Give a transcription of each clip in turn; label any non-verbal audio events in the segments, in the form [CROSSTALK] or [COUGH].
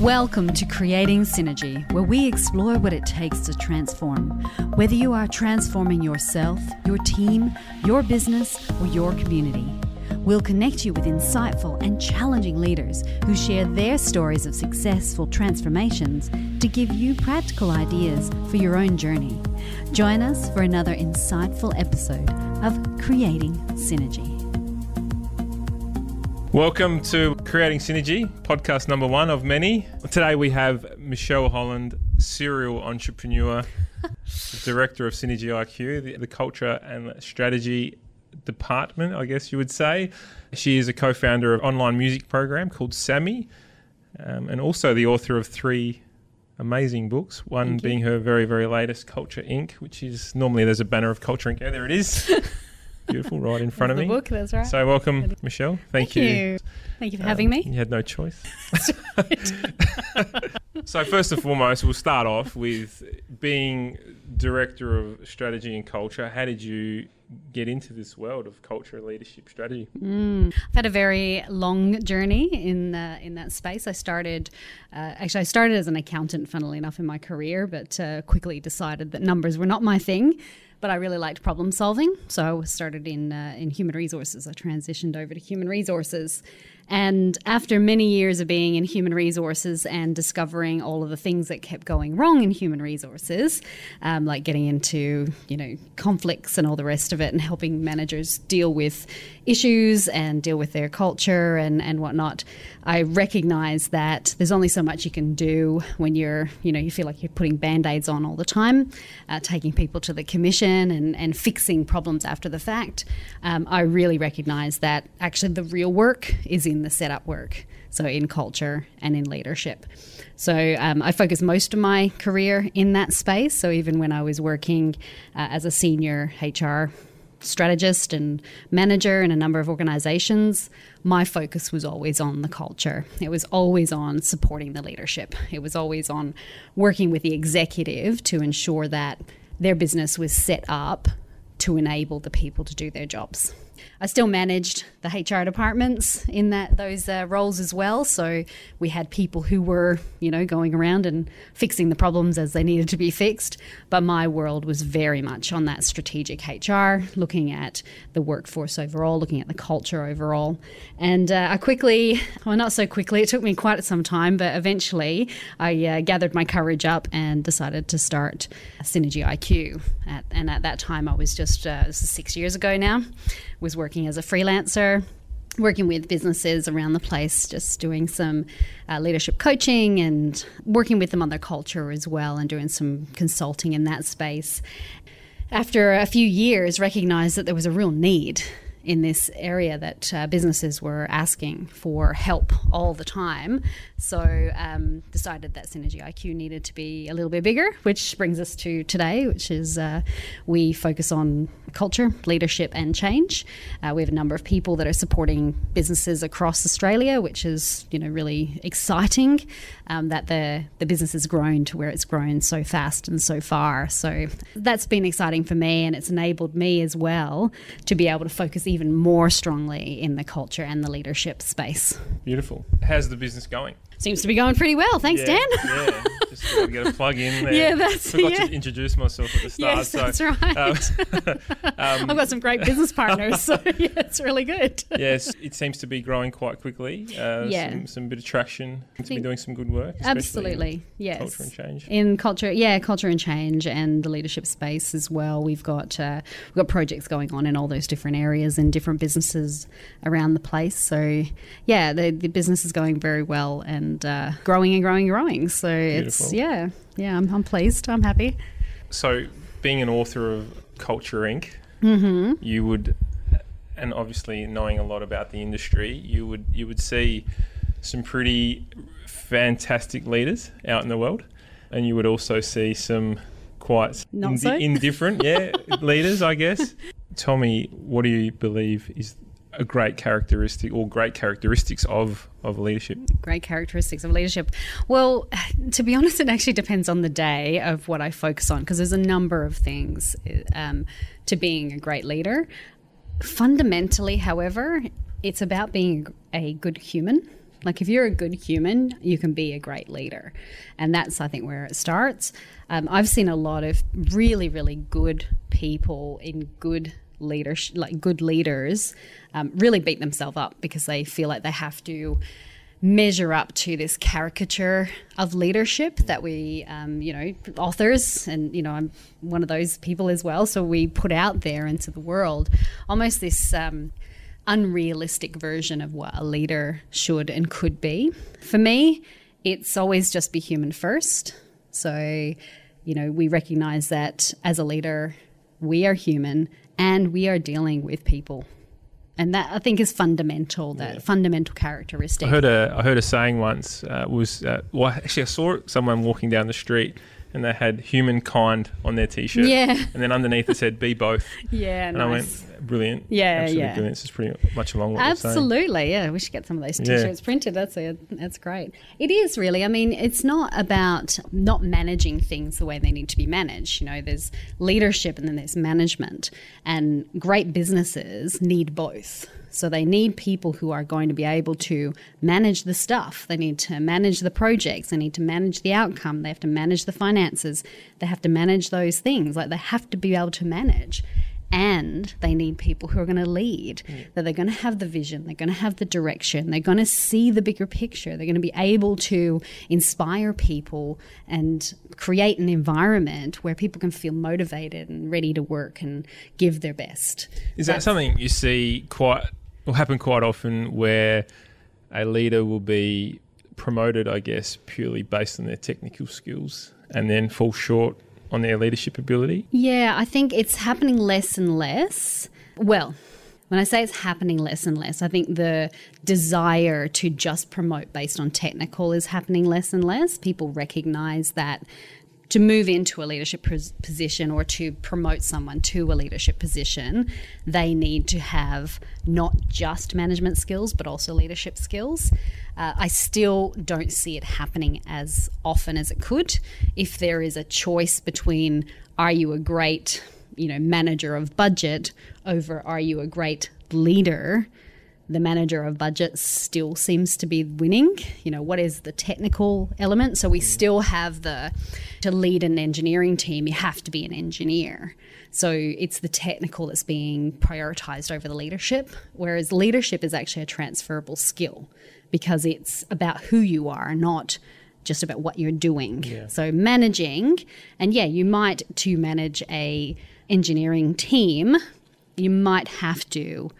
Welcome to Creating Synergy, where we explore what it takes to transform. Whether you are transforming yourself, your team, your business, or your community, we'll connect you with insightful and challenging leaders who share their stories of successful transformations to give you practical ideas for your own journey. Join us for another insightful episode of Creating Synergy. Welcome to Creating Synergy, podcast number one of many. Today we have Michelle Holland, serial entrepreneur, [LAUGHS] director of Synergy IQ, the, the culture and strategy department, I guess you would say. She is a co founder of online music program called Sammy, um, and also the author of three amazing books. One being her very, very latest, Culture Inc., which is normally there's a banner of Culture Inc. Yeah, there it is. [LAUGHS] Beautiful, right in front of the me. book, that's right. So, welcome, Michelle. Thank, Thank you. Thank you for having me. You had no choice. [LAUGHS] so, first and foremost, we'll start off with being director of strategy and culture. How did you get into this world of culture, leadership, strategy? Mm. I've had a very long journey in uh, in that space. I started, uh, actually, I started as an accountant, funnily enough, in my career, but uh, quickly decided that numbers were not my thing. But I really liked problem solving, so I started in uh, in human resources. I transitioned over to human resources, and after many years of being in human resources and discovering all of the things that kept going wrong in human resources, um, like getting into you know conflicts and all the rest of it, and helping managers deal with issues and deal with their culture and and whatnot, I recognize that there's only so much you can do when you're you know you feel like you're putting band aids on all the time, uh, taking people to the commission and and fixing problems after the fact. Um, I really recognize that actually the real work is in the setup work, so in culture and in leadership. So um, I focused most of my career in that space. So even when I was working uh, as a senior HR strategist and manager in a number of organizations, my focus was always on the culture. It was always on supporting the leadership. It was always on working with the executive to ensure that their business was set up to enable the people to do their jobs. I still managed the HR departments in that those uh, roles as well. So we had people who were, you know, going around and fixing the problems as they needed to be fixed. But my world was very much on that strategic HR, looking at the workforce overall, looking at the culture overall. And uh, I quickly, well, not so quickly, it took me quite some time, but eventually I uh, gathered my courage up and decided to start Synergy IQ. At, and at that time, I was just, uh, this is six years ago now was working as a freelancer working with businesses around the place, just doing some uh, leadership coaching and working with them on their culture as well, and doing some consulting in that space. After a few years, recognized that there was a real need in this area that uh, businesses were asking for help all the time. So um, decided that Synergy IQ needed to be a little bit bigger, which brings us to today, which is uh, we focus on culture, leadership, and change. Uh, we have a number of people that are supporting businesses across Australia, which is you know really exciting um, that the the business has grown to where it's grown so fast and so far. So that's been exciting for me, and it's enabled me as well to be able to focus even more strongly in the culture and the leadership space. Beautiful. How's the business going? Seems to be going pretty well. Thanks, yeah, Dan. yeah, just to get a plug in [LAUGHS] there. Yeah, that's- Forgot yeah. to introduce myself at the start. Yes, so, that's right. um, [LAUGHS] um, I've got some great business partners, so [LAUGHS] yeah, it's really good. yes, it seems to be growing quite quickly. Uh, Yeah. some, some bit of traction. Seems to be doing some good work. Absolutely, yes. Culture and change. in culture, yeah, culture and change, and the leadership space as well. We've got uh, we've got projects going on in all those different areas and different businesses around the place. So yeah, the, the business is going very well and uh, growing and growing and growing. So it's yeah, yeah. I'm, I'm pleased. I'm happy. So, being an author of Culture Inc., Mm-hmm. you would, and obviously knowing a lot about the industry, you would you would see some pretty fantastic leaders out in the world, and you would also see some quite Not so. indifferent, yeah, [LAUGHS] leaders, I guess. Tell me, what do you believe is a great characteristic or great characteristics of of leadership? Great characteristics of leadership. Well, to be honest, it actually depends on the day of what I focus on because there's a number of things um, to being a great leader. Fundamentally, however, it's about being a good human Like if you're a good human, you can be a great leader, and that's I think where it starts. Um, I've seen a lot of really, really good people in good leadership, like good leaders, um, really beat themselves up because they feel like they have to measure up to this caricature of leadership that we, um, you know, authors, and, you know, I'm one of those people as well. So we put out there into the world almost this um, unrealistic version of what a leader should and could be. For me, it's always just be human first. So, you know, we recognize that as a leader, we are human and we are dealing with people and that I think is fundamental. That yeah. fundamental characteristic. I heard a I heard a saying once uh, was uh, well actually I saw someone walking down the street and they had humankind on their t-shirt. Yeah. And then underneath it said "Be both." [LAUGHS] Yeah. And nice. I went, brilliant. Yeah, Absolutely yeah. Brilliant. This is pretty much along what Absolutely. Yeah. We should get some of those t-shirts yeah. printed. That's a, that's great. It is really. I mean, it's not about not managing things the way they need to be managed. You know, there's leadership and then there's management, and great businesses need both. So they need people who are going to be able to manage the stuff. They need to manage the projects. They need to manage the outcome. They have to manage the finances. They have to manage those things. Like they have to be able to manage. And they need people who are going to lead, mm. that they're going to have the vision, they're going to have the direction, they're going to see the bigger picture, they're going to be able to inspire people and create an environment where people can feel motivated and ready to work and give their best. Is That's, that something you see quite will happen quite often where a leader will be promoted, I guess, purely based on their technical skills and then fall short on their leadership ability? Yeah, I think it's happening less and less. Well, when I say it's happening less and less, I think the desire to just promote based on technical is happening less and less. People recognize that to move into a leadership position or to promote someone to a leadership position, they need to have not just management skills but also leadership skills. Uh, I still don't see it happening as often as it could. If there is a choice between are you a great, you know, manager of budget over are you a great leader, the manager of budgets still seems to be winning. You know, what is the technical element? So we still have the to lead an engineering team, you have to be an engineer. So it's the technical that's being prioritized over the leadership, whereas leadership is actually a transferable skill because it's about who you are, not just about what you're doing. Yeah. So managing, and yeah, you might to manage a engineering team, you might have to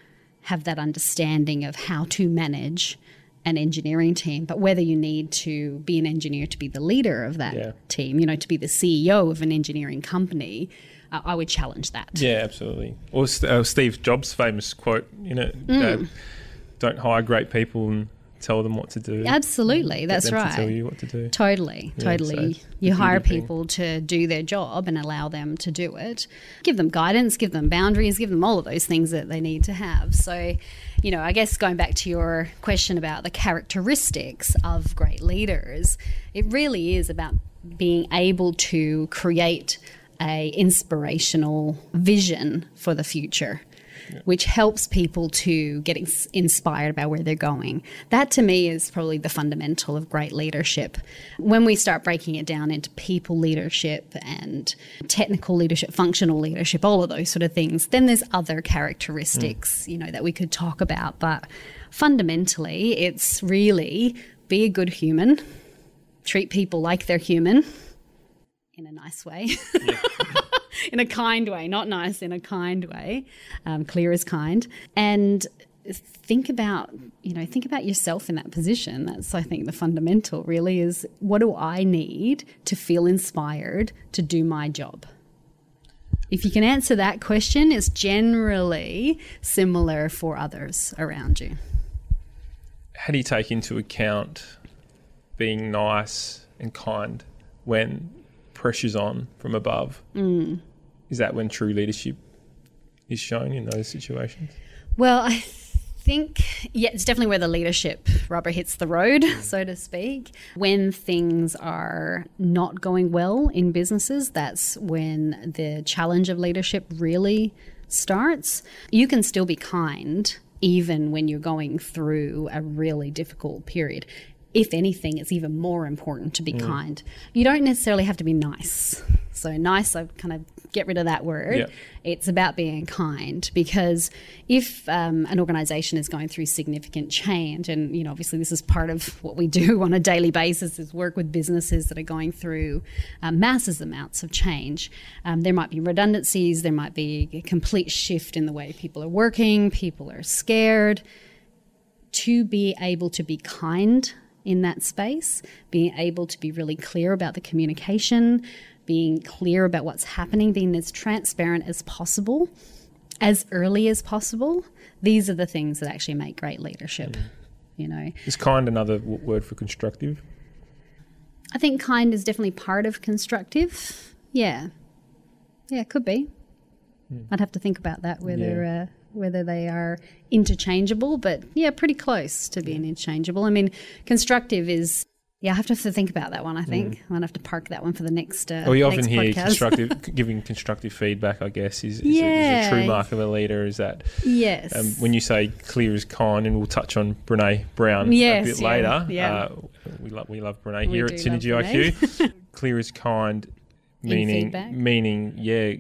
have that understanding of how to manage an engineering team, but whether you need to be an engineer to be the leader of that yeah. team, you know, to be the CEO of an engineering company, uh, I would challenge that. Yeah, absolutely. Or uh, Steve Jobs' famous quote, you know, mm. uh, don't hire great people and tell them what to do. Absolutely, that's right. Tell you what to do. Totally, yeah, totally. So you hire people to do their job and allow them to do it. Give them guidance, give them boundaries, give them all of those things that they need to have. So, you know, I guess going back to your question about the characteristics of great leaders, it really is about being able to create a inspirational vision for the future which helps people to get inspired about where they're going. That to me is probably the fundamental of great leadership. When we start breaking it down into people leadership and technical leadership, functional leadership, all of those sort of things, then there's other characteristics, mm. you know, that we could talk about. But fundamentally, it's really be a good human, treat people like they're human in a nice way. Yeah. [LAUGHS] in a kind way, not nice, in a kind way. Um, clear is kind. And think about you know think about yourself in that position that's i think the fundamental really is what do i need to feel inspired to do my job if you can answer that question it's generally similar for others around you how do you take into account being nice and kind when pressure's on from above mm is that when true leadership is shown in those situations? Well, I think, yeah, it's definitely where the leadership rubber hits the road, [LAUGHS] so to speak. When things are not going well in businesses, that's when the challenge of leadership really starts. You can still be kind even when you're going through a really difficult period. If anything, it's even more important to be kind. You don't necessarily have to be nice. So, nice, I kind of get rid of that word. Yeah. It's about being kind because if um, an organization is going through significant change, and you know, obviously this is part of what we [LAUGHS] do on a daily basis is work with businesses that are going through um, massive amounts of change. Um, there might be redundancies, there might be a complete shift in the way people are working, people are scared. To be able to be kind in that space, being able to be really clear about the communication, being clear about what's happening, being as transparent as possible, as early as possible. These are the things that actually make great leadership. You know, Is kind another w- word for constructive? I think kind is definitely part of constructive. Yeah, yeah, it could be. I'd have to think about that whether uh, whether they are interchangeable, but yeah, pretty close to being interchangeable. I mean, constructive is. Yeah, I have to have to think about that one. I think I'm gonna have to park that one for the next. Uh, Well, you often hear podcast. constructive, [LAUGHS] giving constructive feedback. I guess is, is, a, is a true mark of a leader. Is that yes. um, when you say clear as kind, and we'll touch on Brene Brown Yes, a bit yeah, later. yeah. Uh, we love we love Brene We here at Synergy IQ. [LAUGHS] clear as kind, meaning meaning yeah,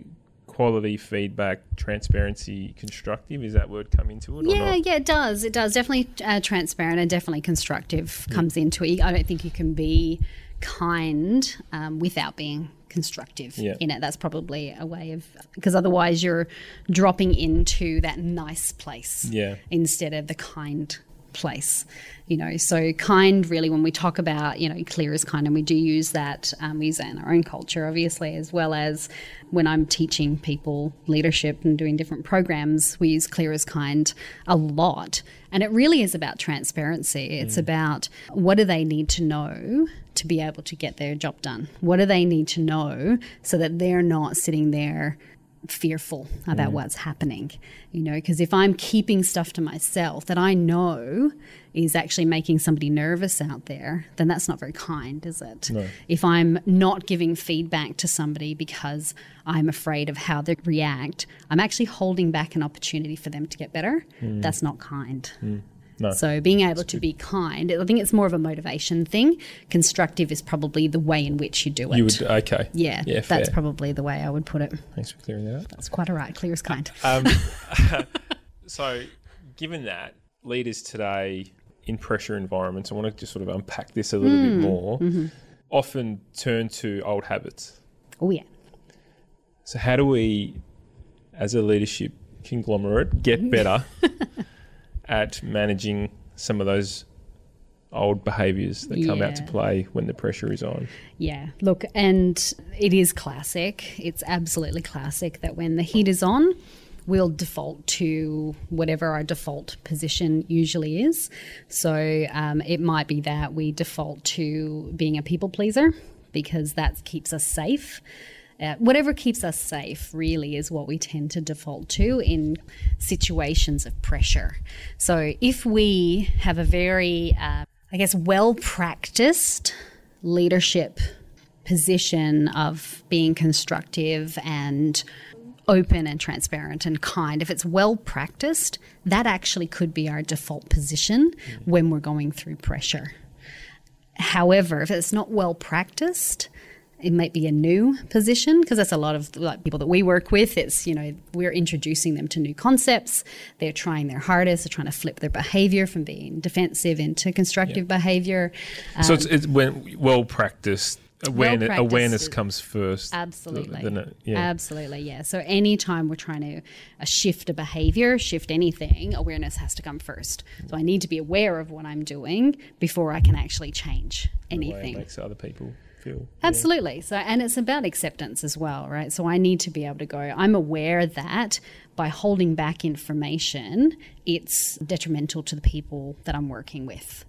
quality feedback, transparency, constructive. Is that word come into it? or Yeah, not? yeah, it does. It does. Definitely uh, transparent and definitely constructive comes into it. I don't think you can be kind um, without being constructive Yeah. in it. That's probably a way of because otherwise you're dropping into that nice place Yeah. instead of the kind place you know so kind really when we talk about you know clear is kind and we do use that um, we use that in our own culture obviously as well as when i'm teaching people leadership and doing different programs we use clear is kind a lot. And it really is about transparency. It's about what do they need to know to be able to get their job done? What do they need to know so that they're not sitting there fearful about mm. what's happening you know because if i'm keeping stuff to myself that i know is actually making somebody nervous out there then that's not very kind is it? If i'm not giving feedback to somebody because i'm afraid of how they react i'm actually holding back an opportunity for them to get better. Mm. That's not kind mm. No. so being able to be kind i think it's more of a motivation thing constructive is probably the way in which you do it You would okay. yeah, Yeah, that's fair. probably the way I would put it. Thanks for clearing that up. That's quite all right. Clear as kind. [LAUGHS] Um, [LAUGHS] so, given that leaders today in pressure environments, I want to just sort of unpack this a little bit more. Often turn to old habits. Oh yeah. So, how do we, as a leadership conglomerate, get [LAUGHS] better at managing some of those old behaviours that come out to play when the pressure is on? Yeah. Look, and it is classic. It's absolutely classic that when the heat is on, we'll default to whatever our default position usually is. So um, it might be that we default to being a people pleaser because that keeps us safe. Uh, whatever keeps us safe really is what we tend to default to in situations of pressure. So if we have a very, uh, I guess, well practiced leadership position of being constructive and open and transparent and kind, if it's well practiced, that actually could be our default position when we're going through pressure. However, if it's not well practiced, it might be a new position because that's a lot of like people that we work with. It's you know we're introducing them to new concepts. They're trying their hardest. They're trying to flip their behavior from being defensive into constructive behavior. so, it's, it's when well practiced. Awareness, Well-practiced awareness comes first. Absolutely. It, yeah. Absolutely, yeah. So anytime we're trying to uh, shift a behavior, shift anything, awareness has to come first. So I need to be aware of what I'm doing before I can actually change the way it anything. makes other people feel. Absolutely. So, and it's about acceptance as well, right? So, I need to be able to go, I'm aware that by holding back information, it's detrimental to the people that I'm working with.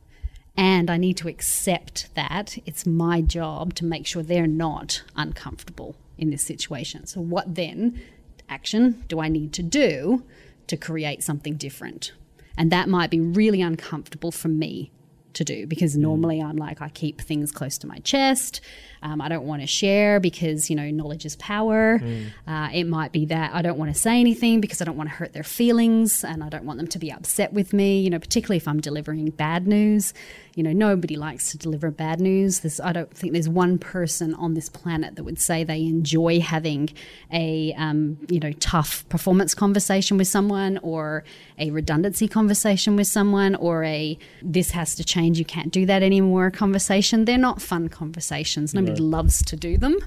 And I need to accept that it's my job to make sure they're not uncomfortable in this situation. So, what then action do I need to do to create something different? And that might be really uncomfortable for me to do because normally I'm like, I keep things close to my chest. Um, I don't want to share because, you know, knowledge is power. Uh, it might be that I don't want to say anything because I don't want to hurt their feelings and I don't want them to be upset with me, you know, particularly if I'm delivering bad news. You know, nobody likes to deliver bad news. There's, I don't think there's one person on this planet that would say they enjoy having a, um, you know, tough performance conversation with someone or a redundancy conversation with someone or a this has to change, you can't do that anymore conversation. They're not fun conversations. Nobody loves to do them,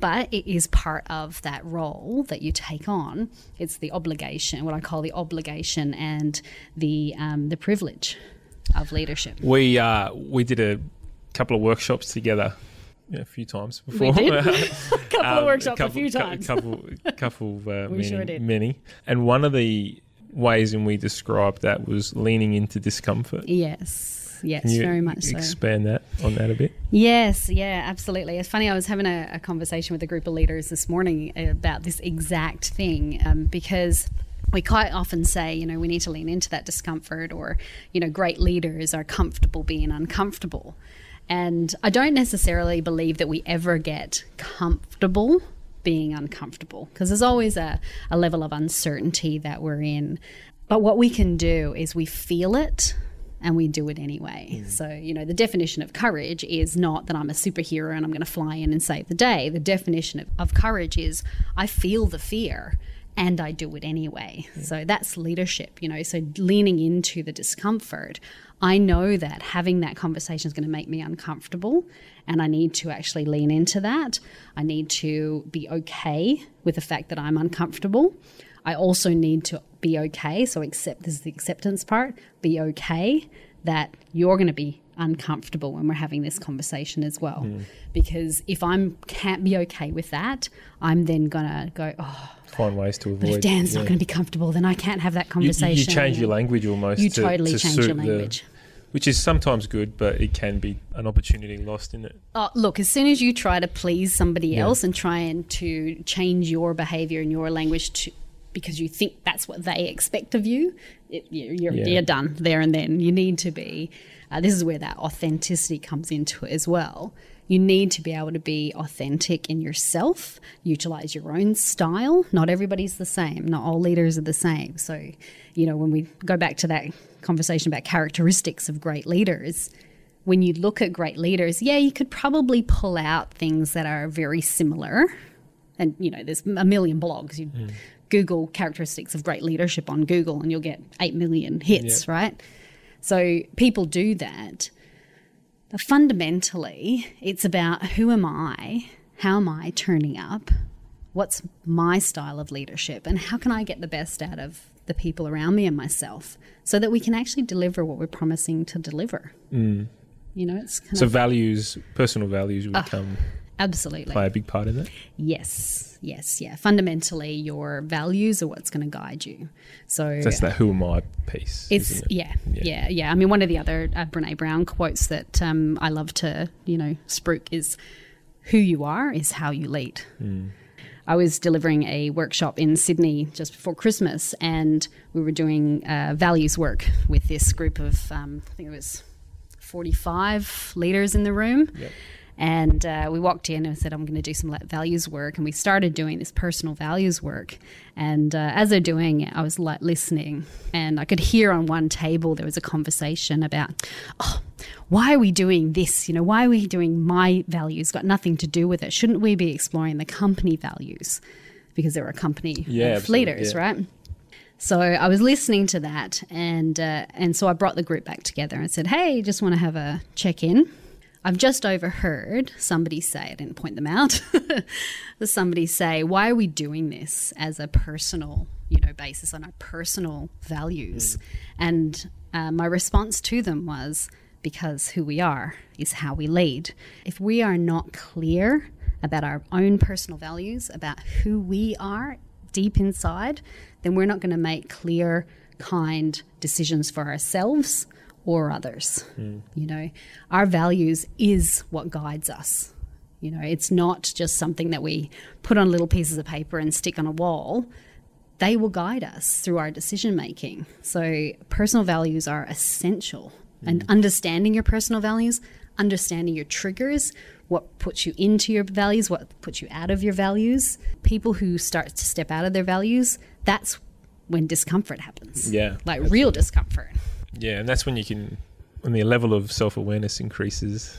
but it is part of that role that you take on. It's the obligation, what I call the obligation and the um, the privilege of leadership. We uh, we did a couple of workshops together yeah, a few times before. We did. [LAUGHS] [LAUGHS] a couple Um, of workshops couple- a few times. couple, couple, uh, [LAUGHS] many, sure many. And one of the ways in we described that was leaning into discomfort. yes. Yes, very much so. expand that on that a bit? Yes, yeah, absolutely. It's funny. I was having a, a conversation with a group of leaders this morning about this exact thing um, because we quite often say, you know, we need to lean into that discomfort, or, you know, great leaders are comfortable being uncomfortable. And I don't necessarily believe that we ever get comfortable being uncomfortable because there's always a, a level of uncertainty that we're in. But what we can do is we feel it and we do it anyway. Mm. So, you know, the definition of courage is not that I'm a superhero and I'm going to fly in and save the day. The definition of, of courage is I feel the fear and I do it anyway. So that's leadership, you know. So leaning into the discomfort, I know that having that conversation is going to make me uncomfortable and I need to actually lean into that. I need to be okay with the fact that I'm uncomfortable. I also need to be okay. So accept this is the acceptance part. Be okay that you're going to be uncomfortable when we're having this conversation as well. Hmm. Because if I'm can't be okay with that, I'm then gonna go, oh, Find ways to avoid. but if Dan's yeah. not going to be comfortable, then I can't have that conversation. you change your language almost. You to, totally to change your the- language. which is sometimes good, but it can be an opportunity lost in it. Oh, look, as soon as you try to please somebody Yeah. else and try and to change your behavior and your language to because you think that's what they expect of you, it, you- you're, Yeah. you're done there and then. You need to be. Uh, this is where that authenticity comes into it as well. You need to be able to be authentic in yourself, utilize your own style. Not everybody's the same. Not all leaders are the same. So, you know, when we go back to that conversation about characteristics of great leaders, when you look at great leaders, yeah, you could probably pull out things that are very similar. And, you know, there's a million blogs. You Google characteristics of great leadership on Google and you'll get 8 million hits, right? So people do that. But fundamentally, it's about who am I? How am I turning up? What's my style of leadership? And how can I get the best out of the people around me and myself so that we can actually deliver what we're promising to deliver? Mm. You know, it's kind So values, personal values, would ah. come absolutely. play a big part in that. Yes, yes, yeah. Fundamentally, your values are what's going to guide you. So That's that who am I piece. it's it? yeah, yeah, yeah, I mean, one of the other uh, Brene Brown quotes that um, I love to you know spruik is, "Who you are is how you lead." I was delivering a workshop in Sydney just before Christmas, and we were doing uh, values work with this group of um, I think it was forty-five leaders in the room. Yep. And uh, we walked in and said, I'm going to do some values work. And we started doing this personal values work. And uh, as they're doing it, I was like listening. And I could hear on one table there was a conversation about, oh, why are we doing this? You know, why are we doing my values? Got nothing to do with it. Shouldn't we be exploring the company values? Because they're a company Yeah, of leaders, yeah. right? So I was listening to that, and uh, and so I brought the group back together and said, "Hey, just want to have a check in." I've just overheard somebody say, I didn't point them out, [LAUGHS] somebody say, why are we doing this as a personal, you know, basis on our personal values? And uh, my response to them was, because who we are is how we lead. If we are not clear about our own personal values, about who we are deep inside, then we're not going to make clear, kind decisions for ourselves or others. Hmm. You know, our values is what guides us. You know, it's not just something that we put on little pieces of paper and stick on a wall. They will guide us through our decision making. So, personal values are essential hmm. And understanding your personal values, understanding your triggers, what puts you into your values, what puts you out of your values. People who start to step out of their values, that's when discomfort happens. Yeah, Like real discomfort. Yeah, and that's when you can, when the level of self awareness increases,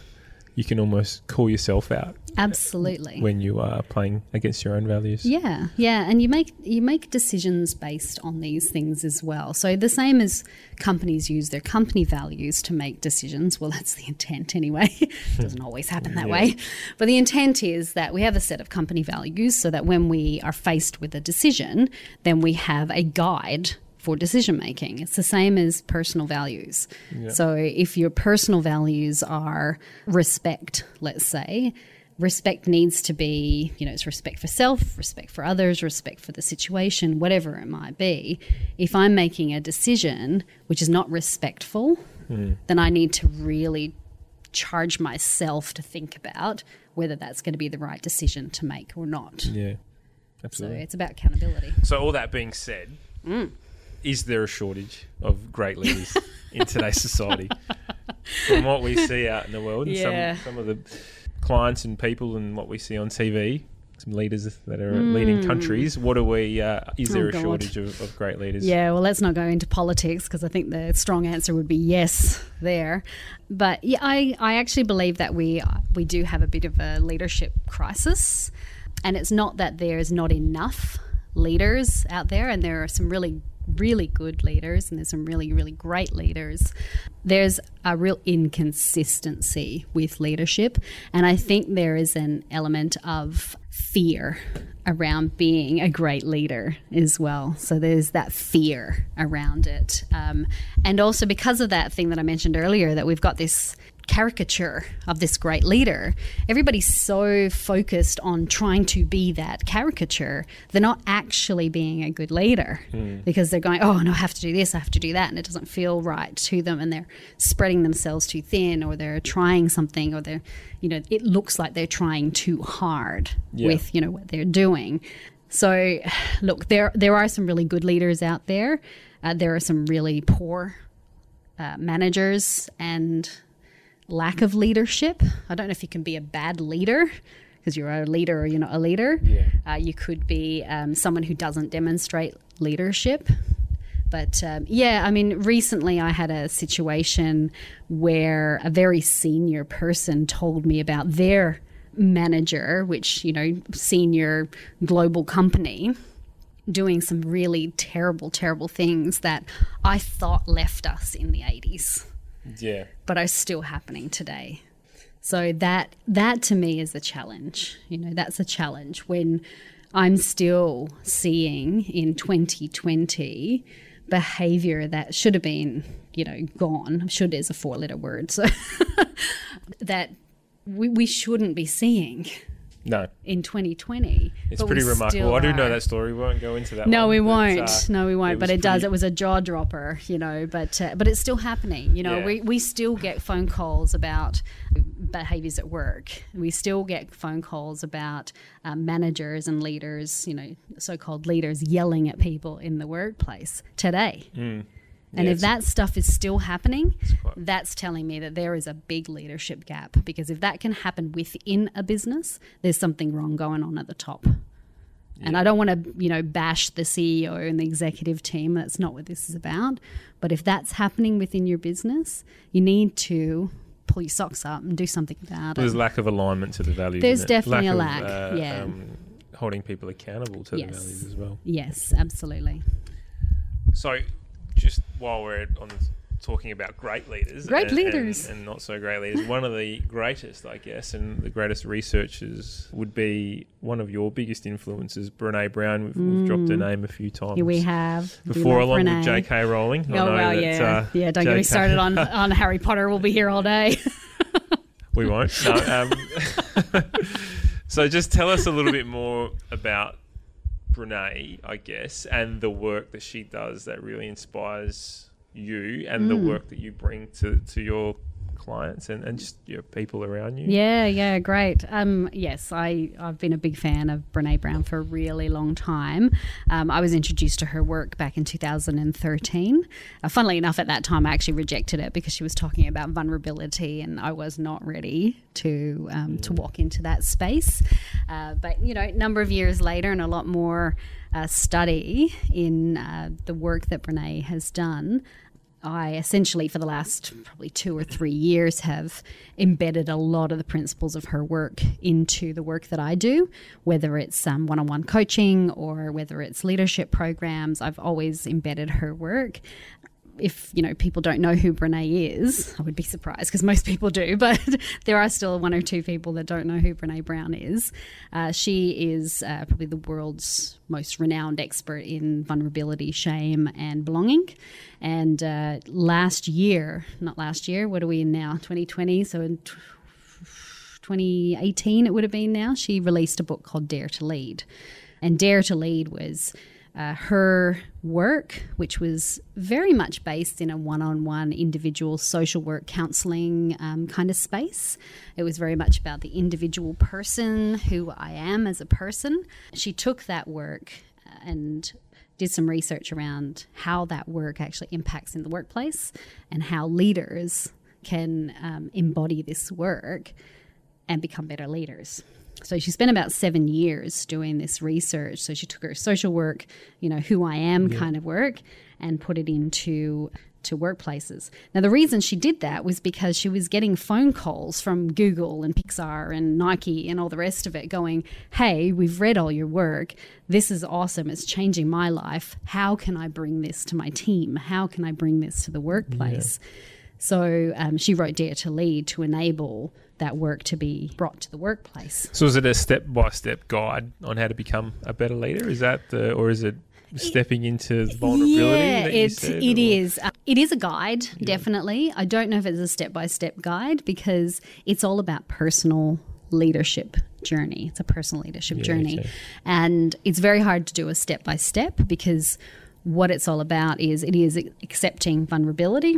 you can almost call yourself out Absolutely. when you are playing against your own values. Yeah, yeah, and you make you make decisions based on these things as well. So the same as companies use their company values to make decisions. Well, that's the intent anyway. [LAUGHS] it doesn't always happen that Yeah. way, but the intent is that we have a set of company values so that when we are faced with a decision, then we have a guide for decision making. It's the same as personal values. So if your personal values are respect, let's say, respect needs to be, you know, it's respect for self, respect for others, respect for the situation, whatever it might be. If I'm making a decision which is not respectful, then I need to really charge myself to think about whether that's going to be the right decision to make or not. Yeah, So absolutely. it's about accountability. So, all that being said, Mm. Is there a shortage of great leaders in today's society? From what we see out in the world, and Yeah. some, some of the clients and people, and what we see on TV, some leaders that are leading countries, what are we? Uh, is there Mm. Oh, a God. shortage of, of great leaders? Yeah, well, let's not go into politics because I think the strong answer would be yes there. But yeah, I, I actually believe that we we do have a bit of a leadership crisis, and it's not that there's not enough leaders out there, and there are some really really good leaders and there's some really really great leaders there's a real inconsistency with leadership. And i think there is an element of fear around being a great leader as well. So there's that fear around it. Um, and also because of that thing that i mentioned earlier that we've got this caricature of this great leader. Everybody's so focused on trying to be that caricature, they're not actually being a good leader because they're going, oh, no, I have to do this, I have to do that. And it doesn't feel right to them. And they're spreading themselves too thin or they're trying something or they're, you know, it looks like they're trying too hard Yeah. with, you know, what they're doing. So, look, there there are some really good leaders out there. Uh, there are some really poor uh, managers and lack of leadership. I don't know if you can be a bad leader because you're a leader or you're not a leader. Yeah. Uh, you could be um, someone who doesn't demonstrate leadership. But um, yeah, I mean, recently I had a situation where a very senior person told me about their manager, which, you know, senior global company, doing some really terrible, terrible things that I thought left us in the 80s Yeah. but are still happening today. So that that to me is a challenge. You know, that's a challenge when I'm still seeing in 2020 behavior that should have been, you know, gone. Should is a four letter word. So [LAUGHS] that we, we shouldn't be seeing No, in 2020. it's pretty remarkable. I do know that story. We won't go into that. No, one, we won't. uh, no, we won't. it but it does. It was a jaw dropper, you know. But uh, but it's still happening. You know, Yeah. we we still get phone calls about behaviors at work. We still get phone calls about um, managers and leaders, you know, so-called leaders yelling at people in the workplace today. And Yeah, if that stuff is still happening, that's telling me that there is a big leadership gap. Because if that can happen within a business, there's something wrong going on at the top. And I don't want to, you know, bash the CEO and the executive team. That's not what this is about. But if that's happening within your business, you need to pull your socks up and do something about There's it. There's lack of alignment to the values. There's definitely a of, lack, uh, yeah. Um, holding people accountable to the values as well. Yes, absolutely. So, just while we're on talking about great leaders, Great and, and- leaders. and, not so great leaders, one of the greatest, I guess, and the greatest researchers would be one of your biggest influences, Brene Brown. We've, we've dropped her name a few times. Mm. Here we have before, along Renee. with J.K. Rowling. Oh well, that, yeah, uh, yeah. Don't get me started on [LAUGHS] on Harry Potter. We'll be here all day. We won't. No, um, [LAUGHS] so just tell us a little bit more about Brene, I guess, and the work that she does that really inspires you and the Mm. work that you bring to, to your clients and, and just your people around you? Yeah, yeah, great. Um, yes, I, I've been a big fan of Brene Brown for a really long time. Um, I was introduced to her work back in 2013. Uh, funnily enough, at that time, I actually rejected it because she was talking about vulnerability, and I was not ready to um, to walk into that space. Uh, but you know, a number of years later, and a lot more uh, study in uh, the work that Brene has done. I essentially, for the last probably two or three years, have embedded a lot of the principles of her work into the work that I do, whether it's one on one coaching or whether it's leadership programs. I've always embedded her work if you know people don't know who Brene is, I would be surprised because most people do, [LAUGHS] but there are still one or two people that don't know who Brene Brown is. Uh, she is uh, probably the world's most renowned expert in vulnerability, shame, and belonging. And uh, last year, not last year, what are we in now? 2020. So in 2018, it would have been now. She released a book called Dare to Lead, and Dare to Lead was uh, her work, which was very much based in a one on one individual social work counseling um, kind of space. It was very much about the individual person, who I am as a person. She took that work uh, and did some research around how that work actually impacts in the workplace and how leaders can um, embody this work and become better leaders. So she spent about seven years doing this research. So she took her social work, you know, who I am yeah. kind of work, and put it into to workplaces. Now, the reason she did that was because she was getting phone calls from Google and Pixar and Nike and all the rest of it going, Hey, we've read all your work. This is awesome. It's changing my life. How can I bring this to my team? How can I bring this to the workplace? Yeah. So um, she wrote Dare to Lead to enable that work to be brought to the workplace. So is it a step by step guide on how to become a better leader? Is that the, or is it stepping into vulnerability? Yeah, it, said, it is. Uh, it is a guide, yeah. definitely. I don't know if it's a step by step guide because it's all about personal leadership journey. It's a personal leadership yeah, journey. And it's very hard to do a step by step because what it's all about is it is accepting vulnerability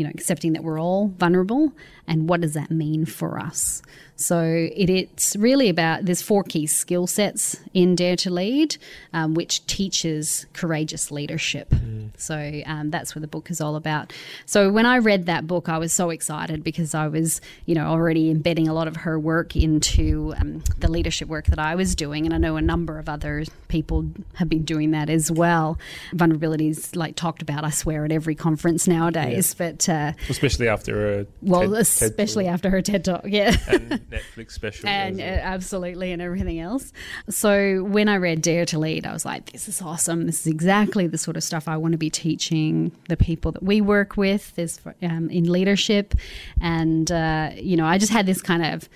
you know, accepting that we're all vulnerable and what does that mean for us. So it, it's really about there's four key skill sets in Dare to Lead, um, which teaches courageous leadership. Mm. So um, that's what the book is all about. So when I read that book, I was so excited because I was, you know, already embedding a lot of her work into um, the leadership work that I was doing, and I know a number of other people have been doing that as well. Vulnerabilities like talked about, I swear, at every conference nowadays, yeah. but uh, especially after a well, TED, especially TED after her TED talk, yeah. And [LAUGHS] Netflix special. And uh, absolutely, and everything else. So when I read Dare to Lead, I was like, this is awesome. This is exactly the sort of stuff I want to be teaching the people that we work with is um, in leadership. And, uh, you know, I just had this kind of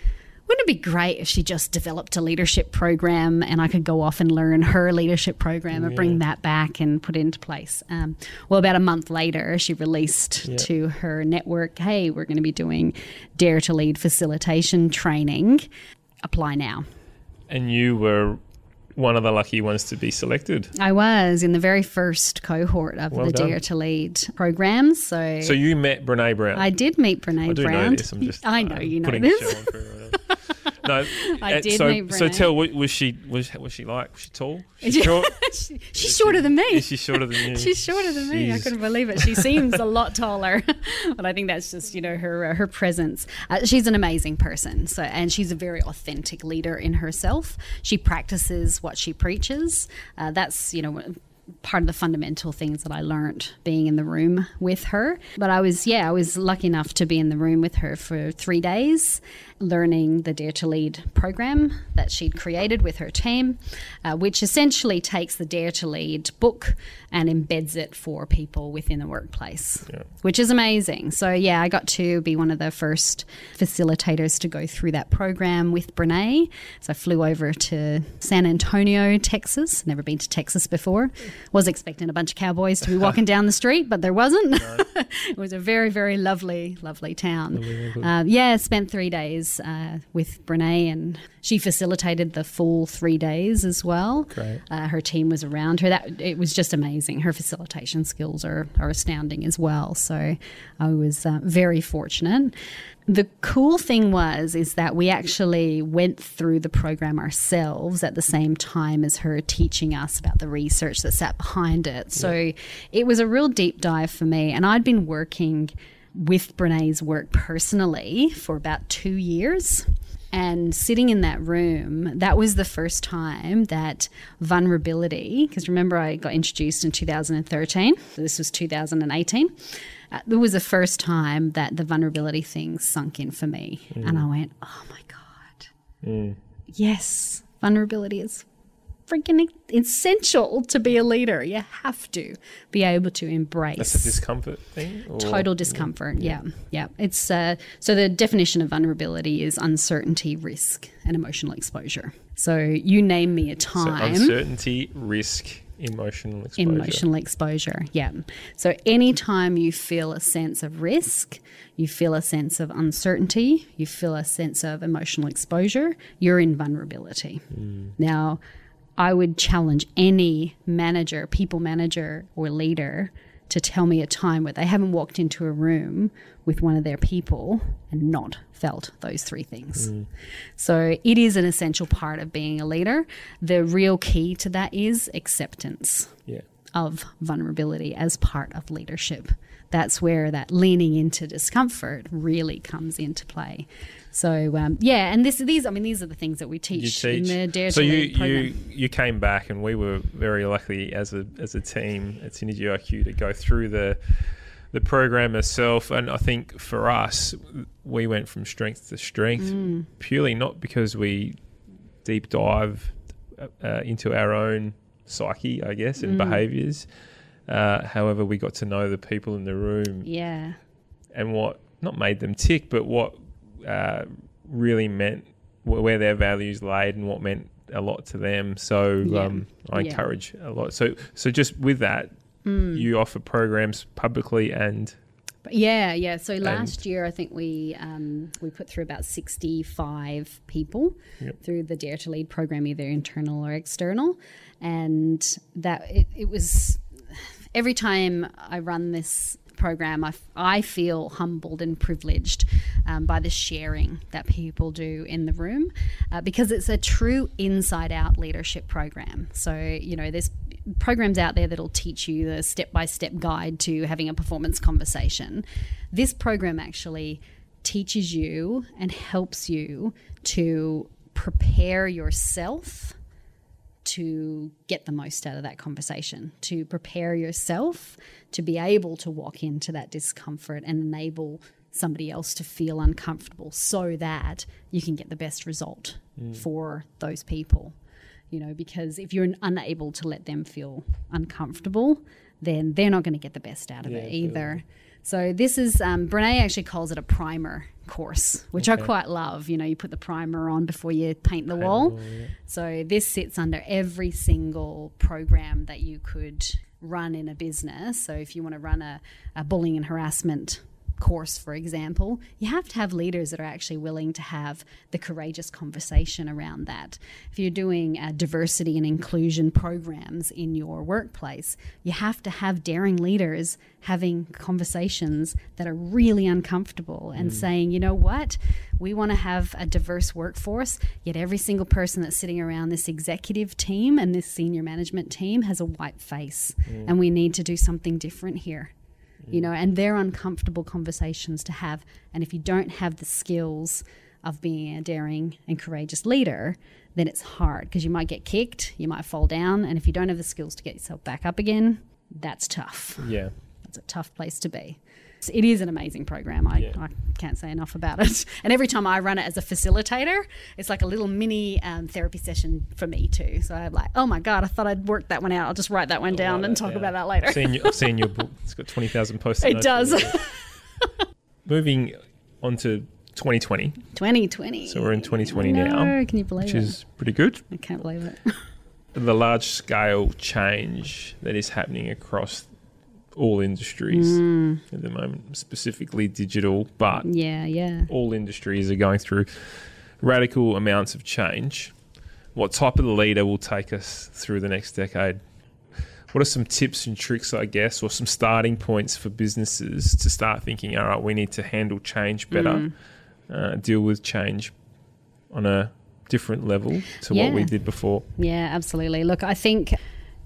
wouldn't it be great if she just developed a leadership program and I could go off and learn her leadership program yeah. and bring that back and put it into place? Um, well, about a month later, she released yeah. to her network, hey, we're going to be doing Dare to Lead facilitation training. Apply now. And you were one of the lucky ones to be selected. I was in the very first cohort of well the done. Dare to Lead program. So, so you met Brene Brown. I did meet Brene I Brown. Know this. I'm just, I know uh, you know this. [LAUGHS] [LAUGHS] no, I uh, did so, meet. So tell, was she was was she like? Was she tall? She's [LAUGHS] short. she, [LAUGHS] she's shorter than me. Is she shorter than you? she's shorter than me. I couldn't believe it. She seems a lot taller, but I think that's just you know her uh, her presence. Uh, she's an amazing person. So and she's a very authentic leader in herself. She practices what she preaches. Uh, that's you know part of the fundamental things that I learned being in the room with her. But I was, yeah, I was lucky enough to be in the room with her for three days, learning the Dare to Lead program that she'd created with her team, uh, which essentially takes the Dare to Lead book and embeds it for people within the workplace, yeah. which is amazing. So, yeah, I got to be one of the first facilitators to go through that program with Brene. So, I flew over to San Antonio, Texas. Never been to Texas before. Was expecting a bunch of cowboys to be [LAUGHS] walking down the street, but there wasn't. No. [LAUGHS] it was a very, very lovely, lovely town. Uh, yeah, spent three days days uh, with Brene, and she facilitated the full three days as well. Uh, her team was around her. That it was just amazing. Her facilitation skills are are astounding as well. So I was uh, very fortunate. The cool thing was is that we actually went through the program ourselves at the same time as her teaching us about the research that sat behind it. So yeah. it was a real deep dive for me, and I'd been working with Brene's work personally for about two years. And sitting in that room, that was the first time that vulnerability, because remember I got introduced in 2013, so this was 2018. Uh, it was the first time that the vulnerability thing sunk in for me. Mm. And I went, oh my God. Mm. Yes, vulnerability is freaking essential to be a leader. You have to be able to embrace. That's a discomfort thing. Or? Total discomfort. Yeah, yeah. yeah. It's uh, so the definition of vulnerability is uncertainty, risk, and emotional exposure. So you name me a time. So uncertainty, risk, emotional exposure. Emotional exposure. Yeah. So anytime you feel a sense of risk, you feel a sense of uncertainty, you feel a sense of emotional exposure, you're in vulnerability. Mm. Now I would challenge any manager, people manager, or leader to tell me a time where they haven't walked into a room with one of their people and not felt those three things. Mm. So it is an essential part of being a leader. The real key to that is acceptance yeah. of vulnerability as part of leadership. That's where that leaning into discomfort really comes into play. So um, yeah, and this these I mean these are the things that we teach, teach. in the Dare so to you, you you came back, and we were very lucky as a as a team at Synergy IQ to go through the the program itself. And I think for us, we went from strength to strength mm. purely not because we deep dive uh, into our own psyche, I guess, and mm. behaviors. Uh, however, we got to know the people in the room. Yeah. And what not made them tick, but what uh, really meant where their values laid and what meant a lot to them. So yeah. um, I yeah. encourage a lot. So so just with that, mm. you offer programs publicly and. Yeah, yeah. So last year, I think we um, we put through about sixty five people yep. through the Dare to Lead program, either internal or external, and that it, it was every time I run this program, I, feel humbled and privileged um, by the sharing that people do in the room uh, because it's a true inside out leadership program. So, you know, there's programs out there that'll teach you the step by step guide to having a performance conversation. This program actually teaches you and helps you to prepare yourself to get the most out of that conversation, to prepare yourself to be able to walk into that discomfort and enable somebody else to feel uncomfortable so that you can get the best result mm. for those people. You know, because if you're unable to let them feel uncomfortable, then they're not going to get the best out of yeah, it either. So this is um, Brene actually calls it a primer course, which okay. I quite love. You know, you put the primer on before you paint the paint wall. wall yeah. So this sits under every single program that you could run in a business. So if you want to run a, a bullying and harassment course, for example, you have to have leaders that are actually willing to have the courageous conversation around that. If you're doing uh, diversity and inclusion programs in your workplace, you have to have daring leaders having conversations that are really uncomfortable and mm. saying, you know what, we want to have a diverse workforce, yet every single person that's sitting around this executive team and this senior management team has a white face, mm. and we need to do something different here you mm. know, and they're uncomfortable conversations to have. And if you don't have the skills of being a daring and courageous leader, then it's hard because you might get kicked, you might fall down, and if you don't have the skills to get yourself back up again, that's tough. Yeah. That's a tough place to be it is an amazing program. I, yeah. I can't say enough about it. [LAUGHS] And every time I run it as a facilitator, it's like a little mini um, therapy session for me too. So I'm like, oh my god, I thought I'd worked that one out. I'll just write that one down and talk yeah. about that later. I've seen, your, I've seen your [LAUGHS] book. It's got twenty thousand posts. It does. [LAUGHS] Moving on to 2020. 2020. So we're in 2020 now. Can you believe which it? Which is pretty good. I can't believe it. the large scale change that is happening across all industries Mm. at the moment, specifically digital, but Yeah, yeah. all industries are going through radical amounts of change. What type of leader will take us through the next decade? What are some tips and tricks, I guess, or some starting points for businesses to start thinking, all right, we need to handle change better, uh, deal with change on a different level to what we did before? Yeah, absolutely. Look, I think,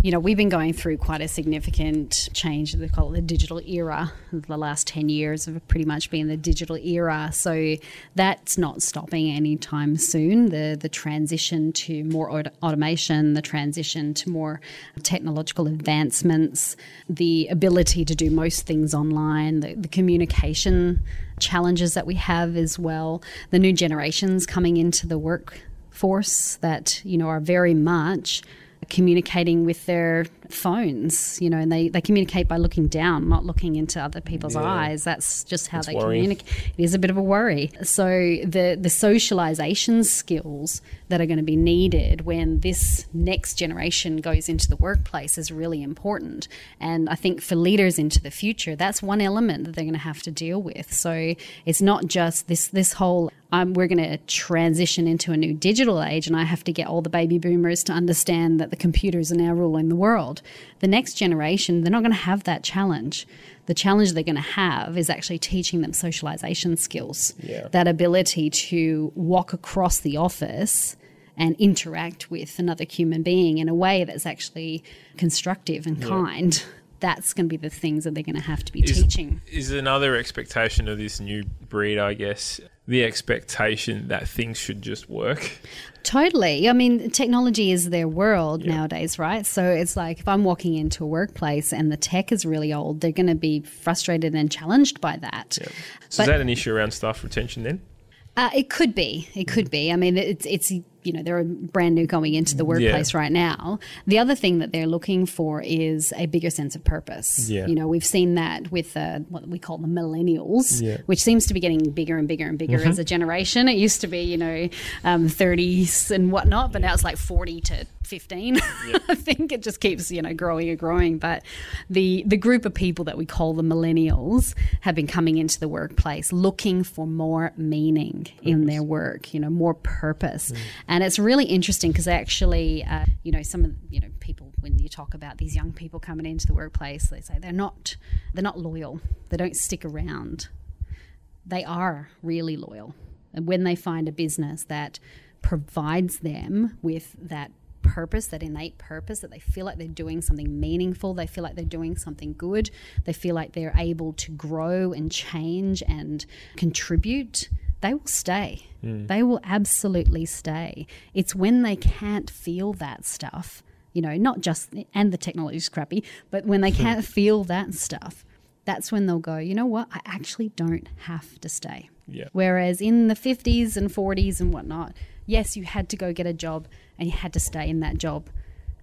you know, we've been going through quite a significant change. They call it the digital era. The last 10 years have pretty much been the digital era. So that's not stopping anytime soon. The, the transition to more auto- automation, the transition to more technological advancements, the ability to do most things online, the, the communication challenges that we have as well, the new generations coming into the workforce that, you know, are very much communicating with their phones, you know, and they, they communicate by looking down, not looking into other people's Yeah. eyes. That's just how That's they worrying. communicate. It is a bit of a worry. So the the socialization skills that are going to be needed when this next generation goes into the workplace is really important. And I think for leaders into the future, that's one element that they're going to have to deal with. So it's not just this this whole um, we're going to transition into a new digital age, and I have to get all the baby boomers to understand that the computers are now ruling the world. The next generation, they're not going to have that challenge. The challenge they're going to have is actually teaching them socialization skills, Yeah. that ability to walk across the office and interact with another human being in a way that's actually constructive and kind. That's going to be the things that they're going to have to be Is- teaching. Is another expectation of this new breed, I guess, the expectation that things should just work? Totally. I mean, technology is their world nowadays, right? So it's like if I'm walking into a workplace and the tech is really old, they're going to be frustrated and challenged by that. So But- is that an issue around staff retention then? Uh, it could be. It could be. I mean, it's it's you know they're brand new going into the workplace right now. The other thing that they're looking for is a bigger sense of purpose. Yeah. You know, we've seen that with uh, what we call the millennials, Yeah. Mm-hmm. which seems to be getting bigger and bigger and bigger as a generation. It used to be you know um, 30s and whatnot, but now it's like 40 to 15. [LAUGHS] I think it just keeps you know growing and growing. But the the group of people that we call the millennials have been coming into the workplace looking for more meaning in their work. You know, more purpose, and it's really interesting because actually, uh, you know, some of you know people when you talk about these young people coming into the workplace, they say they're not they're not loyal. They don't stick around they are really loyal. And when they find a business that provides them with that purpose, that innate purpose, that they feel like they're doing something meaningful, they feel like they're doing something good, they feel like they're able to grow and change and contribute, they will stay. Mm. They will absolutely stay. It's when they can't feel that stuff, you know, not just, and the technology's crappy, but when they hmm. can't feel that stuff, that's when they'll go, you know what, I actually don't have to stay. Yeah. Whereas in the 50s and 40s and whatnot, yes, you had to go get a job and you had to stay in that job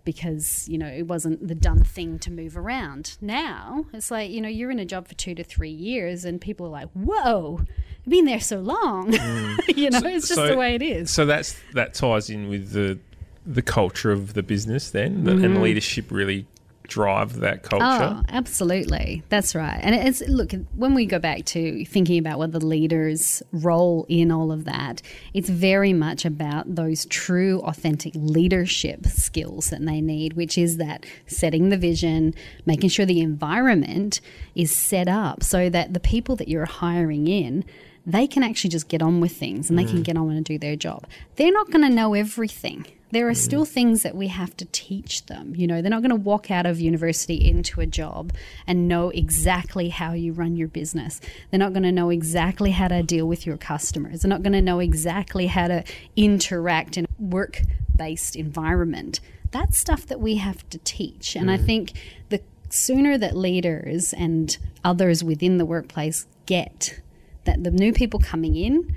because, you know, it wasn't the done thing to move around. Now, it's like, you know, you're in a job for two to three years and people are like, whoa, you've been there so long. Mm. [LAUGHS] you know, it's just so- the way it is. So that's that ties in with the the culture of the business then, the, and mm-hmm. leadership really drive that culture. Oh, absolutely. That's right. And it's look when we go back to thinking about what the leader's role in all of that, it's very much about those true, authentic leadership skills that they need, which is that setting the vision, making sure the environment is set up so that the people that you're hiring in they can actually just get on with things and they can mm. get on and do their job. They're not going to know everything. There are still things that we have to teach them. You know, they're not going to walk out of university into a job and know exactly how you run your business. They're not going to know exactly how to deal with your customers. They're not going to know exactly how to interact in a work based environment. That's stuff that we have to teach. And I think the sooner that leaders and others within the workplace get that the new people coming in,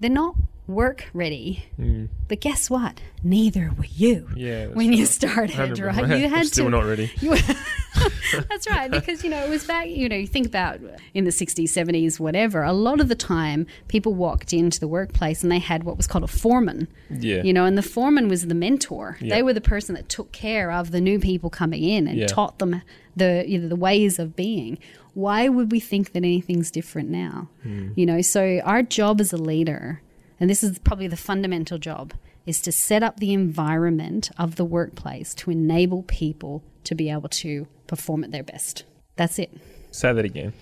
they're not work ready. But guess what? Neither were you Yeah, when you started, 100%. right? You I'm had still to. not ready. You, [LAUGHS] That's right, because you know it was back. You know, you think about in the '60s, '70s, whatever. A lot of the time, people walked into the workplace and they had what was called a foreman. Yeah. You know, and the foreman was the mentor. Yeah. They were the person that took care of the new people coming in and Yeah. taught them the you know the ways of being. Why would we think that anything's different now? Hmm. You know, so our job as a leader, and this is probably the fundamental job, is to set up the environment of the workplace to enable people to be able to perform at their best. That's it. Say that again.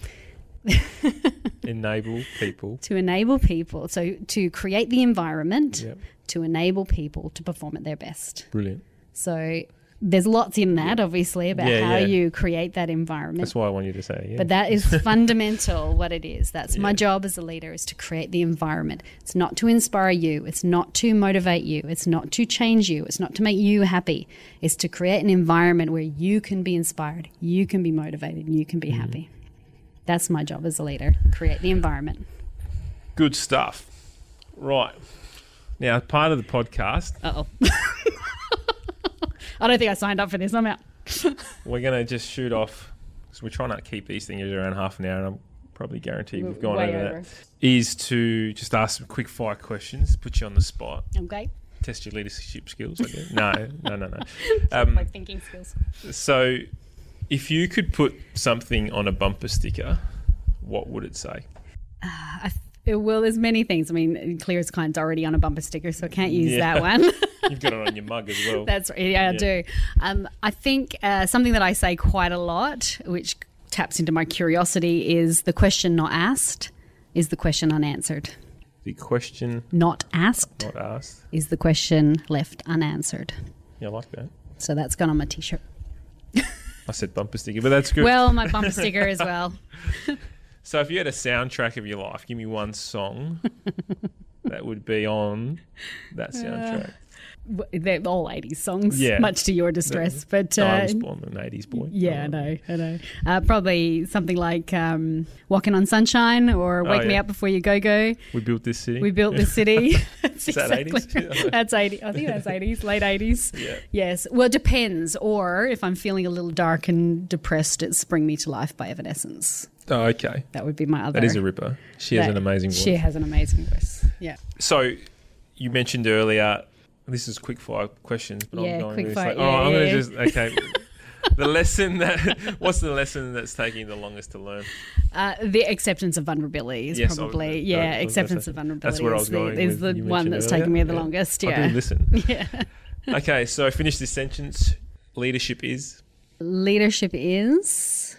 [LAUGHS] Enable people. To enable people, so to create the environment Yep. to enable people to perform at their best. Brilliant. So there's lots in that, obviously, about Yeah, how yeah. you create that environment. That's why I want you to say. Yeah. But that is [LAUGHS] fundamental what it is. That's my job as a leader is to create the environment. It's not to inspire you, it's not to motivate you, it's not to change you, it's not to make you happy. It's to create an environment where you can be inspired, you can be motivated, you can be Mm-hmm. happy. That's my job as a leader. Create the environment. Good stuff. Right. Now, part of the podcast, Uh-oh. [LAUGHS] I don't think I signed up for this. I'm out. [LAUGHS] we're going to just shoot off because we're trying to keep these things around half an hour, and I'm probably guaranteed we've gone over, over. that. Is to just ask some quick fire questions, put you on the spot, Okay. test your leadership skills. I guess. no, no, no, no. [LAUGHS] Um, My thinking skills. so, if you could put something on a bumper sticker, what would it say? I th- well, there's many things. I mean, clear as kind's already on a bumper sticker, so I can't use Yeah. that one. [LAUGHS] You've got it on your mug as [LAUGHS] well. That's right. yeah, I Yeah. do. Um, I think uh, something that I say quite a lot, which taps into my curiosity, is the question not asked is the question unanswered. the question Not asked not asked. is the question left unanswered. Yeah, I like that. So that's gone on my t-shirt. I said bumper sticker, but that's good. Well, my bumper sticker as well. [LAUGHS] So if you had a soundtrack of your life, give me one song [LAUGHS] that would be on that uh, soundtrack. They're all 80s songs, Yeah. much to your distress. But No, I uh, was born an '80s boy. Yeah, I know, I know. Uh, probably something like um, "Walking on Sunshine" or "Wake Me Oh, yeah. Up Before You Go Go." We built this city. We built the city. [LAUGHS] [LAUGHS] that's Is that 80s? [LAUGHS] That's eighty. I think that's eighties, late eighties. Yeah. Yes. Well, it depends. Or if I'm feeling a little dark and depressed, it's "Bring Me to Life" by Evanescence. Oh, okay. That would be my other. That is a ripper. She has an amazing voice. She has an amazing voice. Yeah. So you mentioned earlier. This is quick fire questions, but Yeah, I'm going quick really fire, slow. yeah, oh, I'm yeah. to just okay. [LAUGHS] the lesson that [LAUGHS] what's the lesson that's taking the longest to learn? Uh, the acceptance of vulnerability is Yes, I was- probably I yeah. was acceptance of vulnerability. that's where I was is the, going is the one that's earlier. taking me the Yeah. longest. I Yeah. do listen. [LAUGHS] yeah. Okay, so finish this sentence. Leadership is Leadership is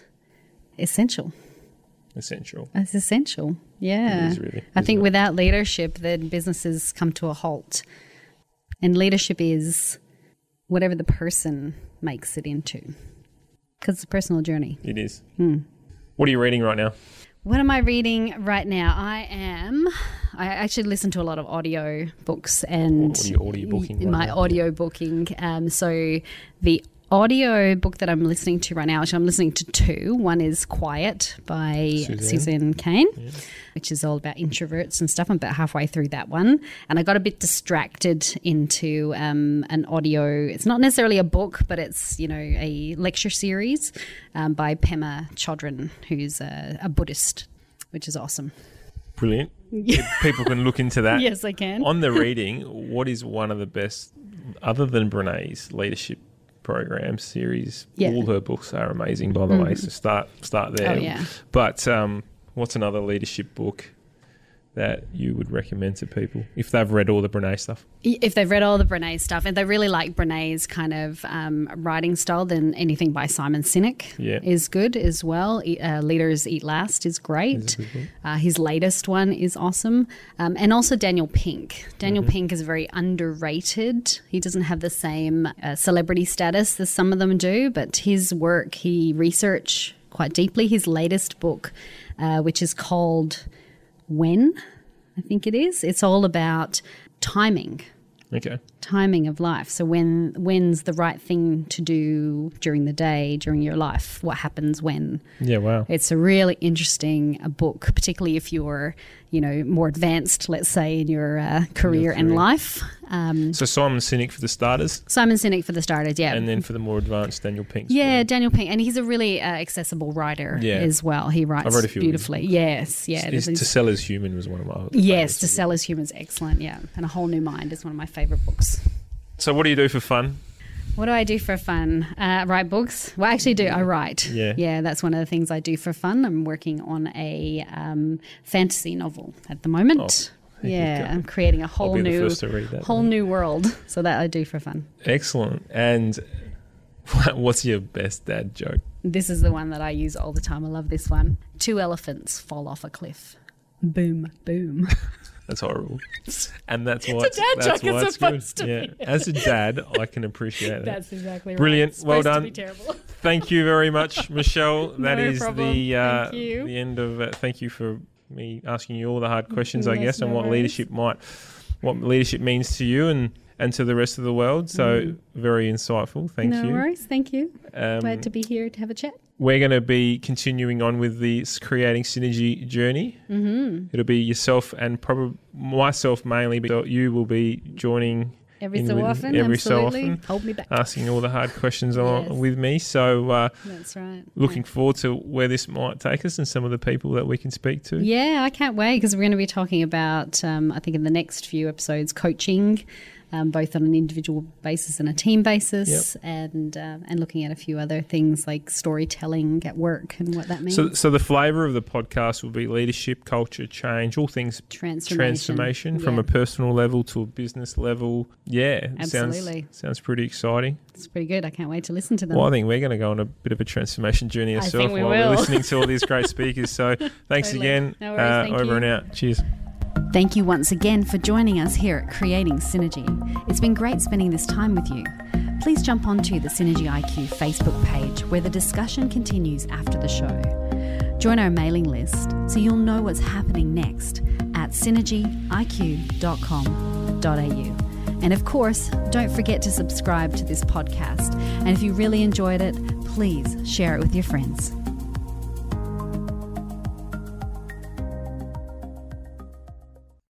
essential. essential. It's essential. Yeah. It is really, I think it? without leadership, then businesses come to a halt. And leadership is whatever the person makes it into. Because it's a personal journey. It is. Hmm. What are you reading right now? What am I reading right now? I am. I actually listen to a lot of audio books and you audio booking right my now? audio booking. Um, so the audio book that I'm listening to right now, actually, I'm listening to two. One is Quiet by Suzanne. Suzanne Cain, which is all about introverts and stuff. I'm about halfway through that one, and I got a bit distracted into um, an audio. It's not necessarily a book, but it's you know a lecture series um, by Pema Chodron, who's a, a Buddhist, which is awesome. Brilliant. [LAUGHS] People can look into that. [LAUGHS] Yes, I can. On the reading, what is one of the best, other than Brene's leadership program series? Yeah. Mm-hmm. All her books are amazing, by the way. So start start there. Oh, yeah. But um, what's another leadership book that you would recommend to people if they've read all the Brene stuff? if they've read all the Brene stuff and they really like Brene's kind of um, writing style, then anything by Simon Sinek Yeah. is good as well. Uh, Leaders Eat Last is great. Uh, his latest one is awesome. Um, and also Daniel Pink. Daniel Pink is very underrated. He doesn't have the same uh, celebrity status as some of them do, but his work, he research quite deeply. His latest book, uh, which is called When, I think it is. It's all about timing Okay. timing of life. So when when's the right thing to do during the day, during your life? What happens when? Yeah. Wow. It's a really interesting book, particularly if you're, you know, more advanced, let's say, in your uh, career and life. Um, So Simon Sinek for the starters, Simon Sinek for the starters, yeah. and then for the more advanced, Daniel Pink. yeah, Daniel Pink, and he's a really uh, accessible writer Yeah. as well. He writes read a few of beautifully. Yes, yeah. There's- To Sell Is Human was one of my yes, To. Sell as Humans, excellent. Yeah, and A Whole New Mind is one of my favorite books. So what do you do for fun? What do I do for fun? Uh, write books. Well, I actually do. I write. Yeah. yeah. That's one of the things I do for fun. I'm working on a um, fantasy novel at the moment. Oh, yeah. I'm creating a whole new, first to that. whole new world. So that I do for fun. Excellent. And [LAUGHS] what's your best dad joke? This is the one that I use all the time. I love this one. Two elephants fall off a cliff. Boom, boom. [LAUGHS] That's horrible. [LAUGHS] And that's why It's dad that's why it's it's good. Yeah. As a [LAUGHS] dad, I can appreciate it. That's exactly Brilliant. right. It's Well done. to be terrible. [LAUGHS] Thank you very much, Michelle. That No is problem. the uh, the end of it. Thank you for me asking you all the hard questions, I guess, and what worries. leadership might, what leadership means to you and and to the rest of the world. So very insightful. Thank Mm. no you. worries. Thank you. Um, Glad to be here to have a chat. We're going to be continuing on with the creating synergy journey. Mm-hmm. It'll be yourself and probably myself mainly, but you will be joining Every so often, every so absolutely. often. Hold me back. asking all the hard questions along Yes. with me. So uh, That's right. looking forward to where this might take us and some of the people that we can speak to. Yeah, I can't wait because we're going to be talking about, um, I think, in the next few episodes, coaching, um, both on an individual basis and a team basis, and uh, and looking at a few other things like storytelling at work and what that means. So, so the flavour of the podcast will be leadership, culture, change, all things transformation. transformation from Yeah, a personal level to a business level. Yeah, Absolutely. sounds sounds pretty exciting. It's pretty good. I can't wait to listen to them. Well, I think we're going to go on a bit of a transformation journey ourselves we while we're listening to all these great [LAUGHS] speakers. So, thanks Totally. again. No worries, uh, over you. and out. Cheers. Thank you once again for joining us here at Creating Synergy. It's been great spending this time with you. Please jump onto the Synergy IQ Facebook page where the discussion continues after the show. Join our mailing list so you'll know what's happening next at synergyiq.com.au. And of course, don't forget to subscribe to this podcast. And if you really enjoyed it, please share it with your friends.